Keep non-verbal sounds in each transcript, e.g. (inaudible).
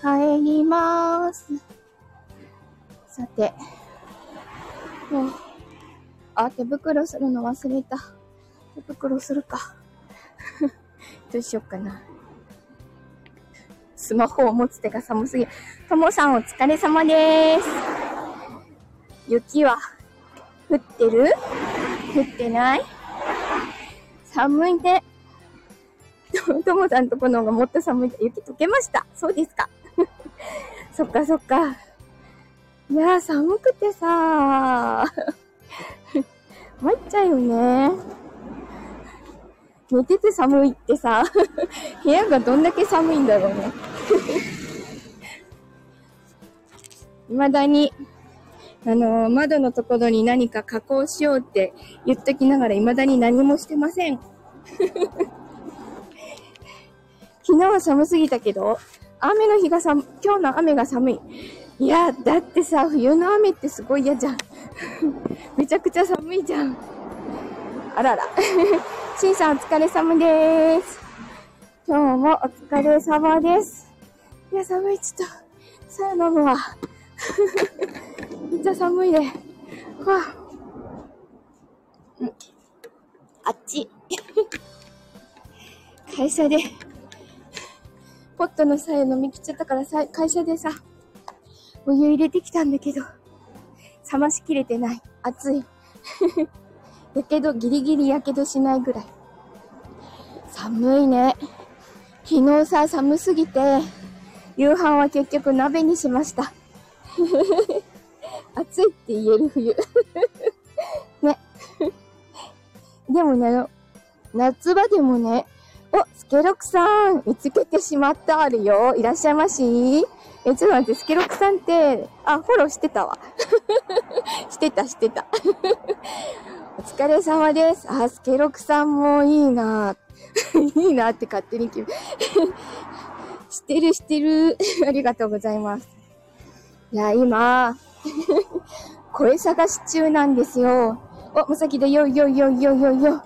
帰りまーす。さて。もう、あ、手袋するの忘れた。手袋するか。(laughs) どうしよっかな。スマホを持つ手が寒すぎる。ともさんお疲れ様でーす。雪は降ってる？降ってない？寒いね。(laughs) ともさんとこの方がもっと寒い。雪溶けました。そうですか。(laughs) そっかそっか。いやー、寒くてさー。(laughs) 参っちゃうよね。寝てて寒いってさ、(laughs) 部屋がどんだけ寒いんだろうね。未だに、あのー、窓のところに何か加工しようって言っときながら未だに何もしてません。昨日は寒すぎたけど、雨の日が寒、今日の雨が寒い。いや、だってさ、冬の雨ってすごい嫌じゃん。(laughs) めちゃくちゃ寒いじゃん。あらら。(laughs) しんさんお疲れ様です。今日もお疲れ様です。いや、寒い。ちょっと、さあ飲むわ。(laughs) めっちゃ寒いで。わ。あっち。会社で、ポットのさえ飲み切っちゃったからさ、会社でさ、お湯入れてきたんだけど、冷ましきれてない。暑い。(laughs) やけど、ギリギリやけどしないぐらい。寒いね。昨日さ、寒すぎて、夕飯は結局鍋にしました。(laughs) 暑いって言える冬。(laughs) ね。でもね、夏場でもね、ケロクさん、見つけてしまったあるよ。いらっしゃいましえ、ちょっと待って、スケロクさんって、あ、フォローしてたわ。(laughs) してた、してた。(laughs) お疲れ様です。あ、スケロクさんもいいな (laughs) いいなって勝手に決め。してる、してる。ありがとうございます。いや、今、声探し中なんですよ。お、まさきでよいよいよいよいよいよ。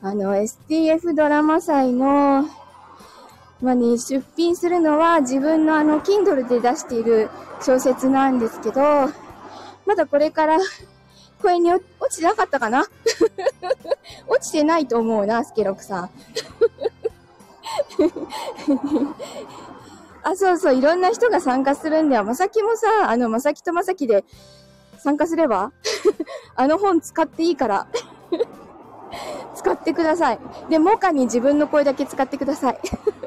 あの、STF ドラマ祭の、まあね、出品するのは自分のあの、Kindle で出している小説なんですけど、まだこれから声に落ちてなかったかな？(laughs) 落ちてないと思うな、スケロクさん。(laughs) あ、そうそう、いろんな人が参加するんだよ。まさきもさ、あの、まさきとまさきで参加すれば？(laughs) あの本使っていいから使ってください。で、モカに自分の声だけ使ってください。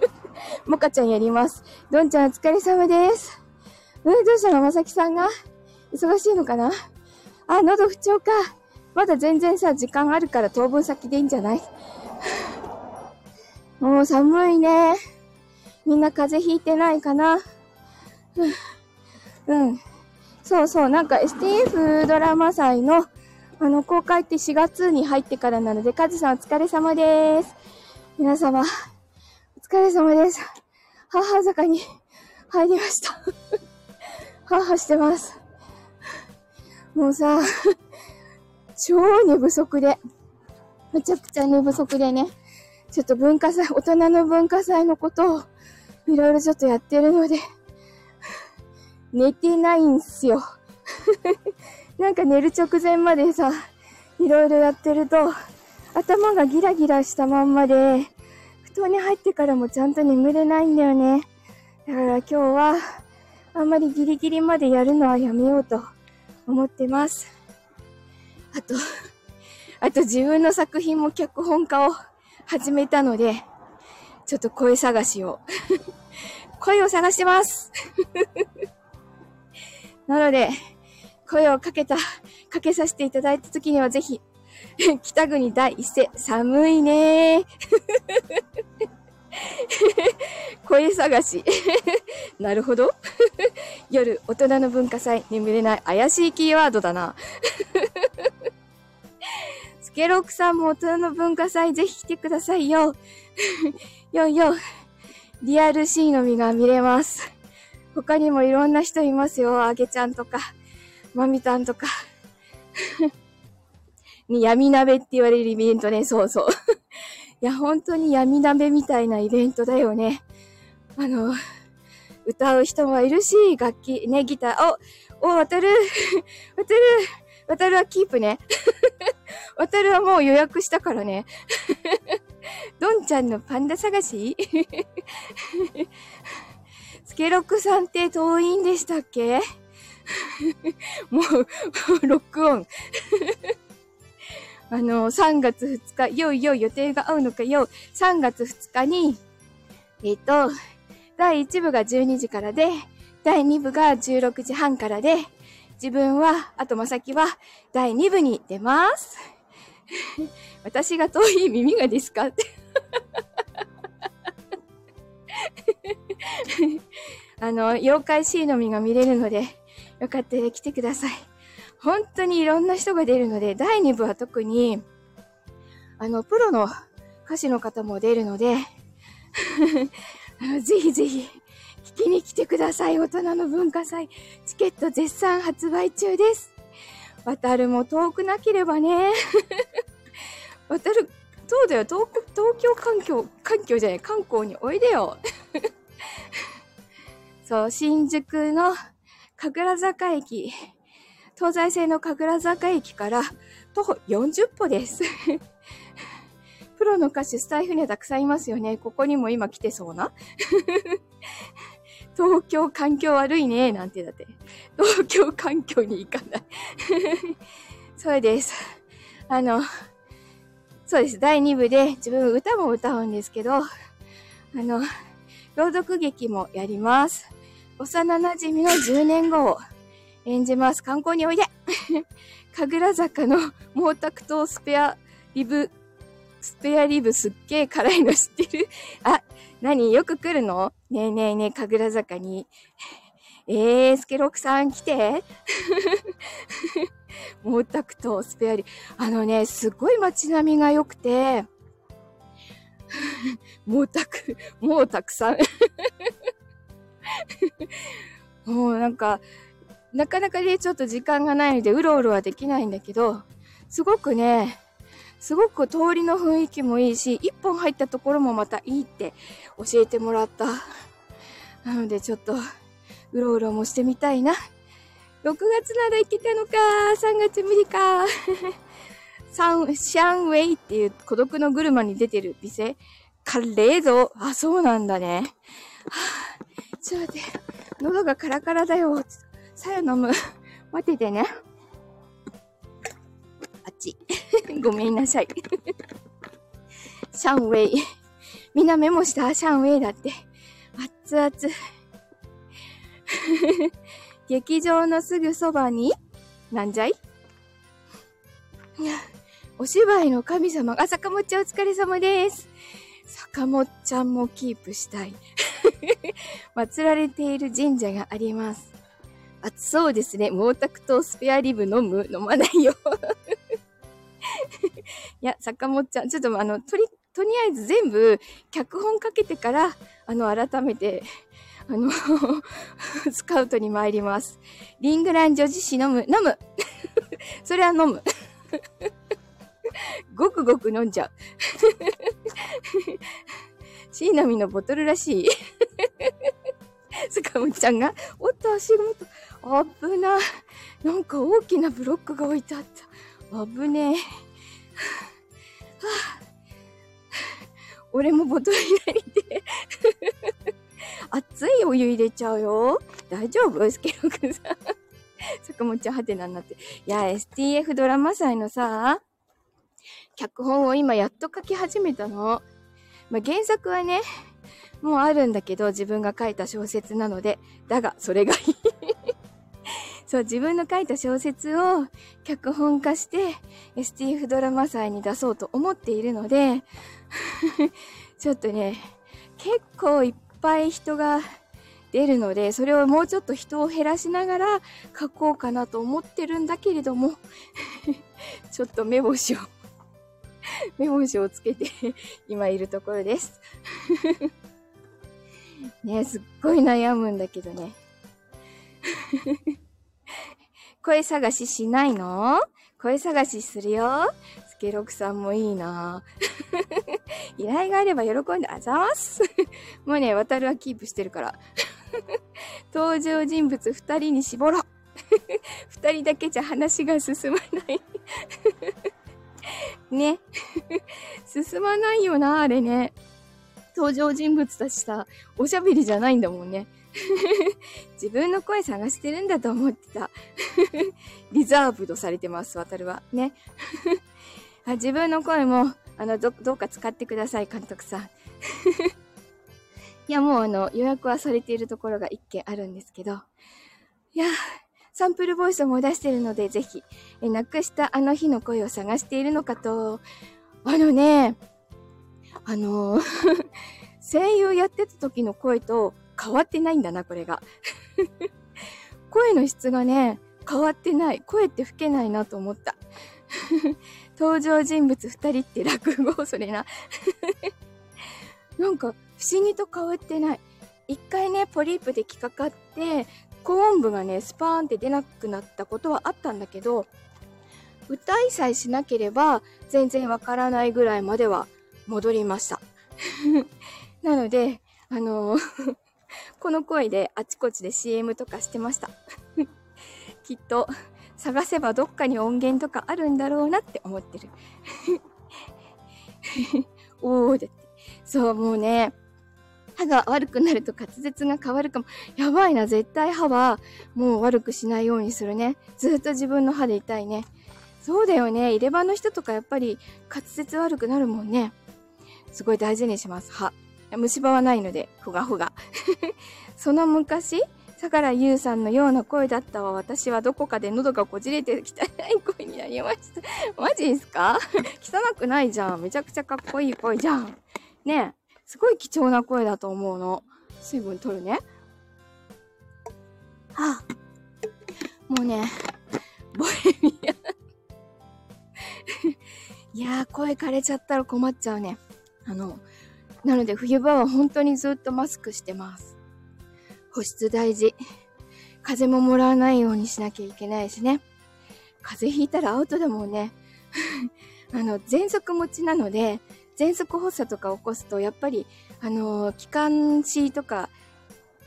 (laughs) モカちゃんやります。どんちゃんお疲れ様です。うん、どうしたの？まさきさんが？忙しいのかな？あ、喉不調か。まだ全然さ、時間あるから当分先でいいんじゃない？(laughs) もう寒いね。みんな風邪ひいてないかな？うん。そうそう、なんか STF ドラマ祭のあの、公開って4月に入ってからなので、カズさんお疲れ様です。皆様、お疲れ様です。母坂に入りました。母してます。もうさ、超寝不足で、めちゃくちゃ寝不足でね、ちょっと文化祭、大人の文化祭のことを、いろいろちょっとやってるので、寝てないんすよ。なんか寝る直前までさ、いろいろやってると、頭がギラギラしたまんまで、布団に入ってからもちゃんと眠れないんだよね。だから今日は、あんまりギリギリまでやるのはやめようと思ってます。あと、あと自分の作品も脚本家を始めたので、ちょっと声探しを (laughs) 声を探してますなので、(laughs) 声をかけた、(laughs) かけさせていただいた時にはぜひ、(laughs) 北国第一声、寒いね (laughs) 声探し。なるほど。夜、大人の文化祭、眠れない。怪しいキーワードだな。スケロークさんも大人の文化祭、ぜひ来てくださいよ。よいよ。リアルシーのみが見れます。他にもいろんな人いますよ。あげちゃんとか。まみたんとか。(laughs) に闇鍋って言われるイベントね、そうそう。いや、本当に闇鍋みたいなイベントだよね。あの、歌う人もいるし、楽器、ね、ギター、お、お、渡る、(laughs) 渡る、渡るはキープね。(laughs) 渡るはもう予約したからね。どんちゃんのパンダ探し？スケロックさんって遠いんでしたっけ？(laughs) もう、ロックオン。(laughs) あの、3月2日、よいよ予定が合うのかよ、3月2日に、えっ、と、第1部が12時からで、第2部が16時半からで、自分は、あとまさきは、第2部に出ます。(laughs) 私が遠い耳がですか？ってあの、妖怪シーのみが見れるので、よかったら来てください。本当にいろんな人が出るので、第2部は特に、あの、プロの歌手の方も出るので、(laughs) ぜひぜひ、聞きに来てください。大人の文化祭。チケット絶賛発売中です。渡るも遠くなければね。(laughs) 渡る、そうだよ、東東京環境、環境じゃない、観光においでよ。(laughs) そう、新宿の神楽坂駅、東西線の神楽坂駅から徒歩40歩です。(laughs) プロの歌手、スタイフにはたくさんいますよね。ここにも今来てそうな。(laughs) 東京環境悪いね、なんてだって。東京環境に行かない (laughs) そうです。あの、そうです。第2部で自分歌も歌うんですけど、あの、朗読劇もやります。幼馴染の10年後を演じます。観光においで (laughs) 神楽坂の毛沢東スペアリブ、スペアリブすっげー辛いの知ってる？(laughs) あ、何？よく来るの？ねえねえねえ、神楽坂に。(laughs) えー、スケロクさん来て。毛沢東スペアリブ。あのね、すごい街並みが良くて、もうたく、もうたくさん。(laughs) もうなんか、なかなかね、ちょっと時間がないので、うろうろはできないんだけど、すごくね、すごく通りの雰囲気もいいし、一本入ったところもまたいいって教えてもらった。なのでちょっと、うろうろもしてみたいな。6月なら行けたのか、3月無理か。(laughs) サン、シャンウェイっていう孤独の車に出てる店。カレーぞ。あ、そうなんだね。はあ、ちょっと待って。喉がカラカラだよ。さよ飲む。待っててね。あっち。(laughs) ごめんなさい。シャンウェイ。みんなメモした？シャンウェイだって。熱々。(laughs) 劇場のすぐそばに、なんじゃい？(laughs) お芝居の神様が、坂本ちゃんお疲れ様です。坂本ちゃんもキープしたい。(laughs) 祀られている神社があります。暑そうですね。毛沢東スペアリブ飲む？飲まないよ。(laughs) いや、坂本ちゃん、ちょっとあの、とり、とりあえず全部脚本かけてから、あの、改めて、あの (laughs) スカウトに参ります。リングラン女子誌飲む、飲むそれは飲むごくごく飲んじゃうシーナミのボトルらしい (laughs) スカムちゃんが、おっと、足元、危な。なんか大きなブロックが置いてあった。危ねえ。はあ、俺もボトルになりて。(laughs) 熱いお湯入れちゃうよ。大丈夫？スケロクさん。坂本ちゃんはてなになって。いや、STF ドラマ祭のさ、脚本を今やっと書き始めたの。まあ、原作はね、もうあるんだけど、自分が書いた小説なので、だが、それがいい。(laughs) そう、自分の書いた小説を脚本化して、STF ドラマ祭に出そうと思っているので、(laughs) ちょっとね、結構いっぱい人が出るので、それをもうちょっと人を減らしながら書こうかなと思ってるんだけれども (laughs) ちょっと目星を (laughs) 目星をつけて (laughs) 今いるところです。(laughs) ねすっごい悩むんだけどね。声探ししないの？声探しするよ。スケロクさんもいいな。依頼があれば喜んで。あざます。もうね、渡るはキープしてるから。登場人物二人に絞ろう。二人だけじゃ話が進まない。ね。進まないよな、あれね。登場人物たちさ、おしゃべりじゃないんだもんね。(laughs) 自分の声探してるんだと思ってた。(laughs) リザーブドされてます、渡るは。ね。(laughs) あ自分の声も、あの、ど、どうか使ってください、監督さん。いや、もうあの、予約はされているところが一件あるんですけど。いや、サンプルボイスも出してるので、ぜひ、え、なくしたあの日の声を探しているのかと、あのね、あの (laughs) 声優やってた時の声と変わってないんだな、これが。(laughs) 声の質がね、変わってない。声って吹けないなと思った。(laughs) 登場人物二人って落語、それな。なんか、不思議と変わってない。一回ね、ポリープで引っかかって、高音部がね、スパーンって出なくなったことはあったんだけど、歌いさえしなければ全然わからないぐらいまでは戻りました。(laughs) なので、あのー (laughs) この声であちこちで CM とかしてました。(laughs) きっと探せばどっかに音源とかあるんだろうなって思ってる。おーだって。そう、もうね、歯が悪くなると滑舌が変わるかも。やばいな、絶対歯はもう悪くしないようにするね。ずっと自分の歯で痛いね。そうだよね。入れ歯の人とかやっぱり滑舌悪くなるもんね。すごい大事にします、歯。虫歯はないので、ふがふが。(laughs) その昔、相良優さんのような声だったわ。私はどこかで喉がこじれて汚い声になりました。マジですか？(laughs) 汚くないじゃん。めちゃくちゃかっこいい声じゃん。ねえ。すごい貴重な声だと思うの。水分取るね。はあ、もうね、ボヘミア (laughs) いやー、声枯れちゃったら困っちゃうね。あの、なので冬場は本当にずっとマスクしてます。保湿大事。風ももらわないようにしなきゃいけないしね。風邪ひいたらアウトだもんね。(laughs) あの、喘息持ちなので、喘息発作とか起こすと、やっぱり、あのー、気管支とか、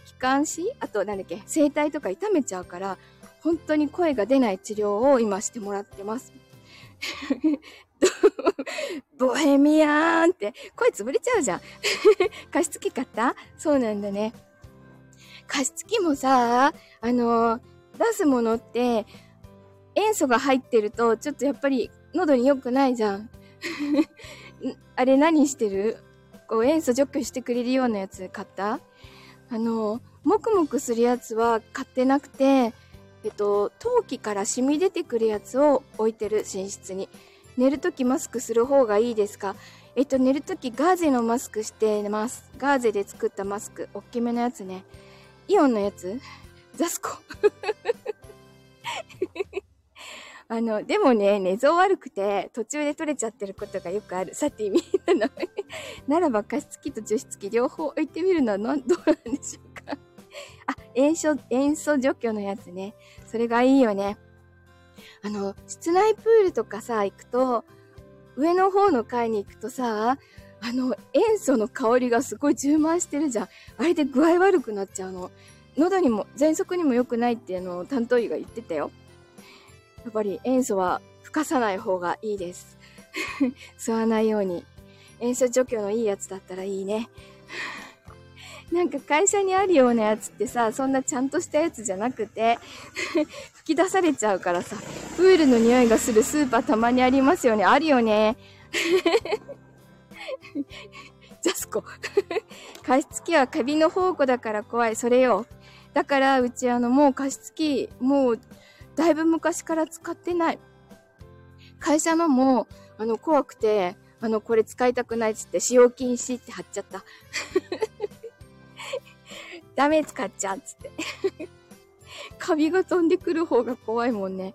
気管支？あと、なんだっけ、声帯とか痛めちゃうから、本当に声が出ない治療を今してもらってます。(laughs) ボヘミアーンって、声潰れちゃうじゃん。(laughs) 加湿器買った？そうなんだね。加湿器もさ、あのー、出すものって、塩素が入ってると、ちょっとやっぱり喉に良くないじゃん。(laughs) あれ何してる？こう塩素除去してくれるようなやつ買った？あの、もくもくするやつは買ってなくて、えっと、陶器から染み出てくるやつを置いてる寝室に。寝るときマスクする方がいいですか？えっと、寝るときガーゼのマスクしてます。ガーゼで作ったマスク。おっきめのやつね。イオンのやつ？ザスコ。(laughs) あの、でもね、寝相悪くて、途中で取れちゃってることがよくある。さて、みんなの (laughs) ならば加湿器と除湿器両方置いてみるのは (laughs) どうなんでしょうかあ、塩素、塩素除去のやつね。それがいいよね。あの、室内プールとかさ、行くと、上の方の階に行くとさ、あの、塩素の香りがすごい充満してるじゃん。あれで具合悪くなっちゃうの。喉にも、喘息にも良くないってあのを、担当医が言ってたよ。やっぱり塩素は吹かさない方がいいです。(laughs) 吸わないように。塩素除去のいいやつだったらいいね。(laughs) なんか会社にあるようなやつってさ、そんなちゃんとしたやつじゃなくて (laughs) 吹き出されちゃうからさ、プールの匂いがするスーパーたまにありますよね。あるよね。ジャスコ加湿器はカビの宝庫だから怖い。それよ。だから、うちあの、もう加湿器、もう、だいぶ昔から使ってない。会社のも、あの、怖くて、あの、これ使いたくないっつって使用禁止って貼っちゃった。(laughs) ダメ使っちゃうっつって。カビが飛んでくる方が怖いもんね。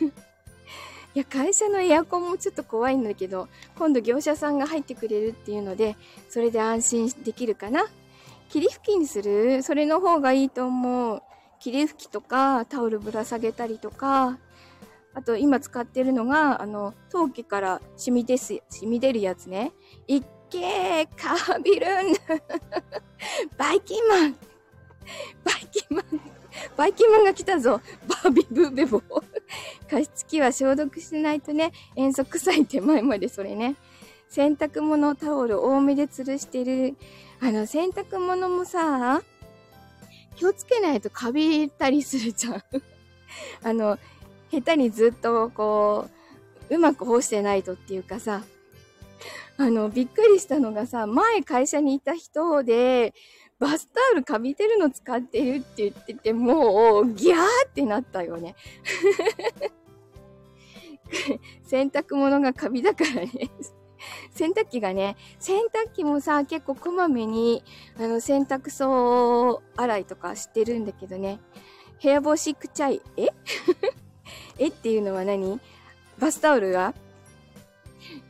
(laughs) いや、会社のエアコンもちょっと怖いんだけど、今度業者さんが入ってくれるっていうので、それで安心できるかな。霧吹きにする？それの方がいいと思う。霧吹きとか、タオルぶら下げたりとか、あと今使ってるのが、あの、陶器から染みです、染み出るやつね。いっけー、カービルン (laughs) バイキンマンバイキンマンバイキンマンが来たぞ。バービブーベボ。加湿器は消毒しないとね、遠足臭い手前までそれね。洗濯物タオル多めで吊るしてる。あの、洗濯物もさ、気をつけないとカビたりするじゃん。(laughs) あの、下手にずっとこう、うまく干してないとっていうかさ、あの、びっくりしたのがさ、前会社にいた人で、バスタオルカビてるの使ってるって言ってて、もう、ギャーってなったよね。(laughs) 洗濯物がカビだからね。(laughs) 洗濯機がね、洗濯機もさ、結構こまめに、あの、洗濯槽洗いとかしてるんだけどね。部屋干しくちゃい、え？(laughs) えっていうのは何？バスタオルが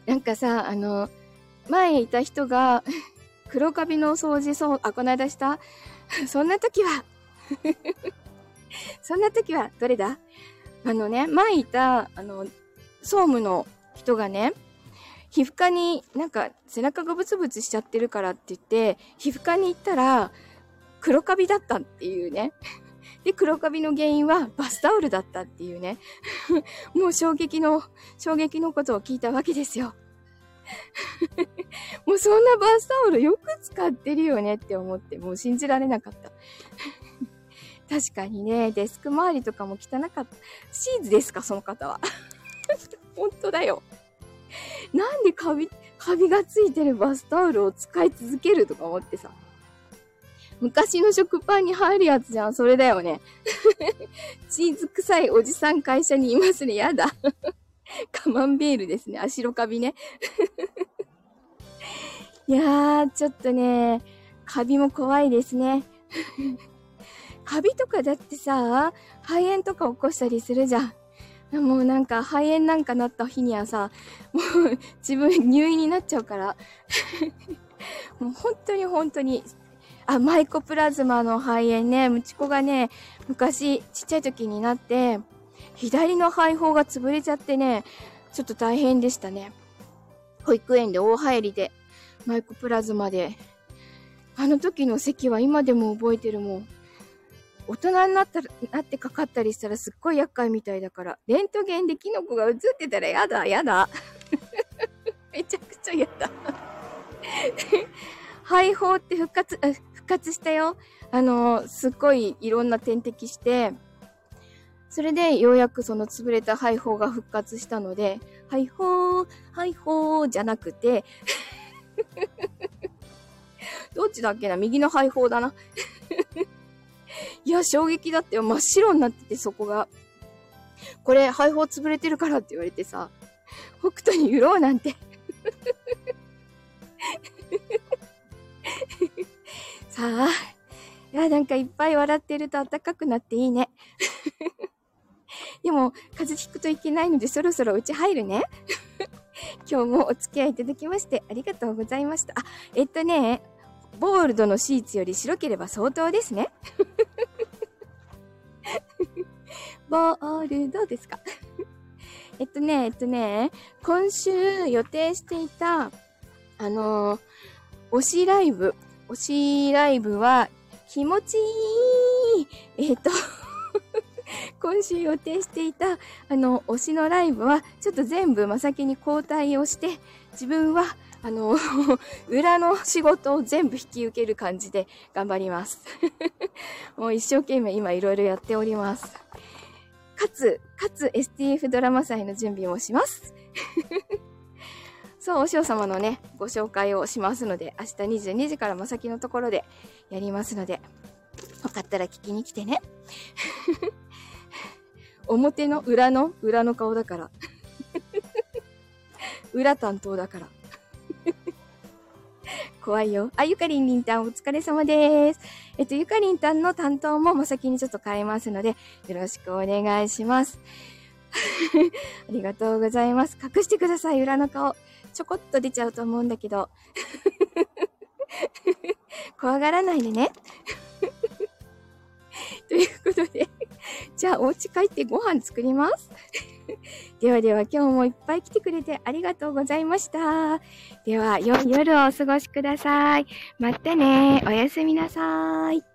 なんかさ、あの、前いた人が、黒カビの掃除そう、あ、この間した？そんな時はそんな時は、(laughs) どれだ？あのね、前いた、あの、総務の人がね、皮膚科になんか背中がブツブツしちゃってるからって言って、皮膚科に行ったら黒カビだったっていうね。(laughs) で、黒カビの原因はバスタオルだったっていうね。(laughs) もう衝撃の、衝撃のことを聞いたわけですよ。(laughs) もうそんなバスタオルよく使ってるよねって思って、もう信じられなかった。確かにね、デスク周りとかも汚かった。シーズですか、その方は。本当だよ。なんでカビ、カビがついてるバスタオルを使い続けるとか思ってさ。昔の食パンに入るやつじゃん。それだよね。(laughs) チーズ臭いおじさん会社にいますね。やだ。(laughs) カマンベールですね。あしろカビね。(laughs) いやー、ちょっとね、カビも怖いですね。カビとかだってさ、肺炎とか起こしたりするじゃん。もうなんか肺炎なんかなった日にはさ、もう自分入院になっちゃうから。(laughs) もう本当に本当に。あ、マイコプラズマの肺炎ね、ムチコがね、昔ちっちゃい時になって、左の肺胞が潰れちゃってね、ちょっと大変でしたね。保育園で大入りで、マイコプラズマで。あの時の席は今でも覚えてるもん。大人になったら、なってかかったりしたらすっごい厄介みたいだから、レントゲンでキノコが映ってたらやだ、やだ。(laughs) めちゃくちゃやだ。(laughs) 肺胞って復活、復活したよ。あの、すっごいいろんな点滴して、それでようやくその潰れた肺胞が復活したので、肺胞、肺胞じゃなくて (laughs) どっちだっけな？右の肺胞だな (laughs) いや、衝撃だったよ。真っ白になってて、そこが。これ、肺胞潰れてるからって言われてさ、北斗に売ろうなんて (laughs) さあ、いや、なんかいっぱい笑ってると暖かくなっていいね。(laughs) でも、風邪ひくといけないので、そろそろうち入るね。今日もお付き合いいただきまして、ありがとうございました。あ、えっとね、ボールドのシーツより白ければ相当ですね。(laughs) ボールドですか？(laughs) えっとね、えっとね、今週予定していた、あのー、推しライブ、推しライブは気持ちいい (laughs) えっと今週予定していた、あの、推しのライブは、ちょっと全部まさきに交代をして、自分は、あの、(laughs) 裏の仕事を全部引き受ける感じで頑張ります。(laughs) もう一生懸命今いろいろやっております。かつ、かつ STF ドラマ祭の準備もします。(laughs) そう、お嬢様のね、ご紹介をしますので、明日22時からまさきのところでやりますので、よかったら聞きに来てね。表の裏の裏の顔だから。裏担当だから。怖いよ。あ、ゆかりんりんたんお疲れ様です。えっと、ゆかりんたんの担当もま先にちょっと変えますので、よろしくお願いします。(laughs) ありがとうございます。隠してください、裏の顔。ちょこっと出ちゃうと思うんだけど。(laughs) 怖がらないでね。(laughs) ということで (laughs) じゃあお家帰ってご飯作ります (laughs) ではでは今日もいっぱい来てくれてありがとうございました。では、夜をお過ごしください。またね。おやすみなさい。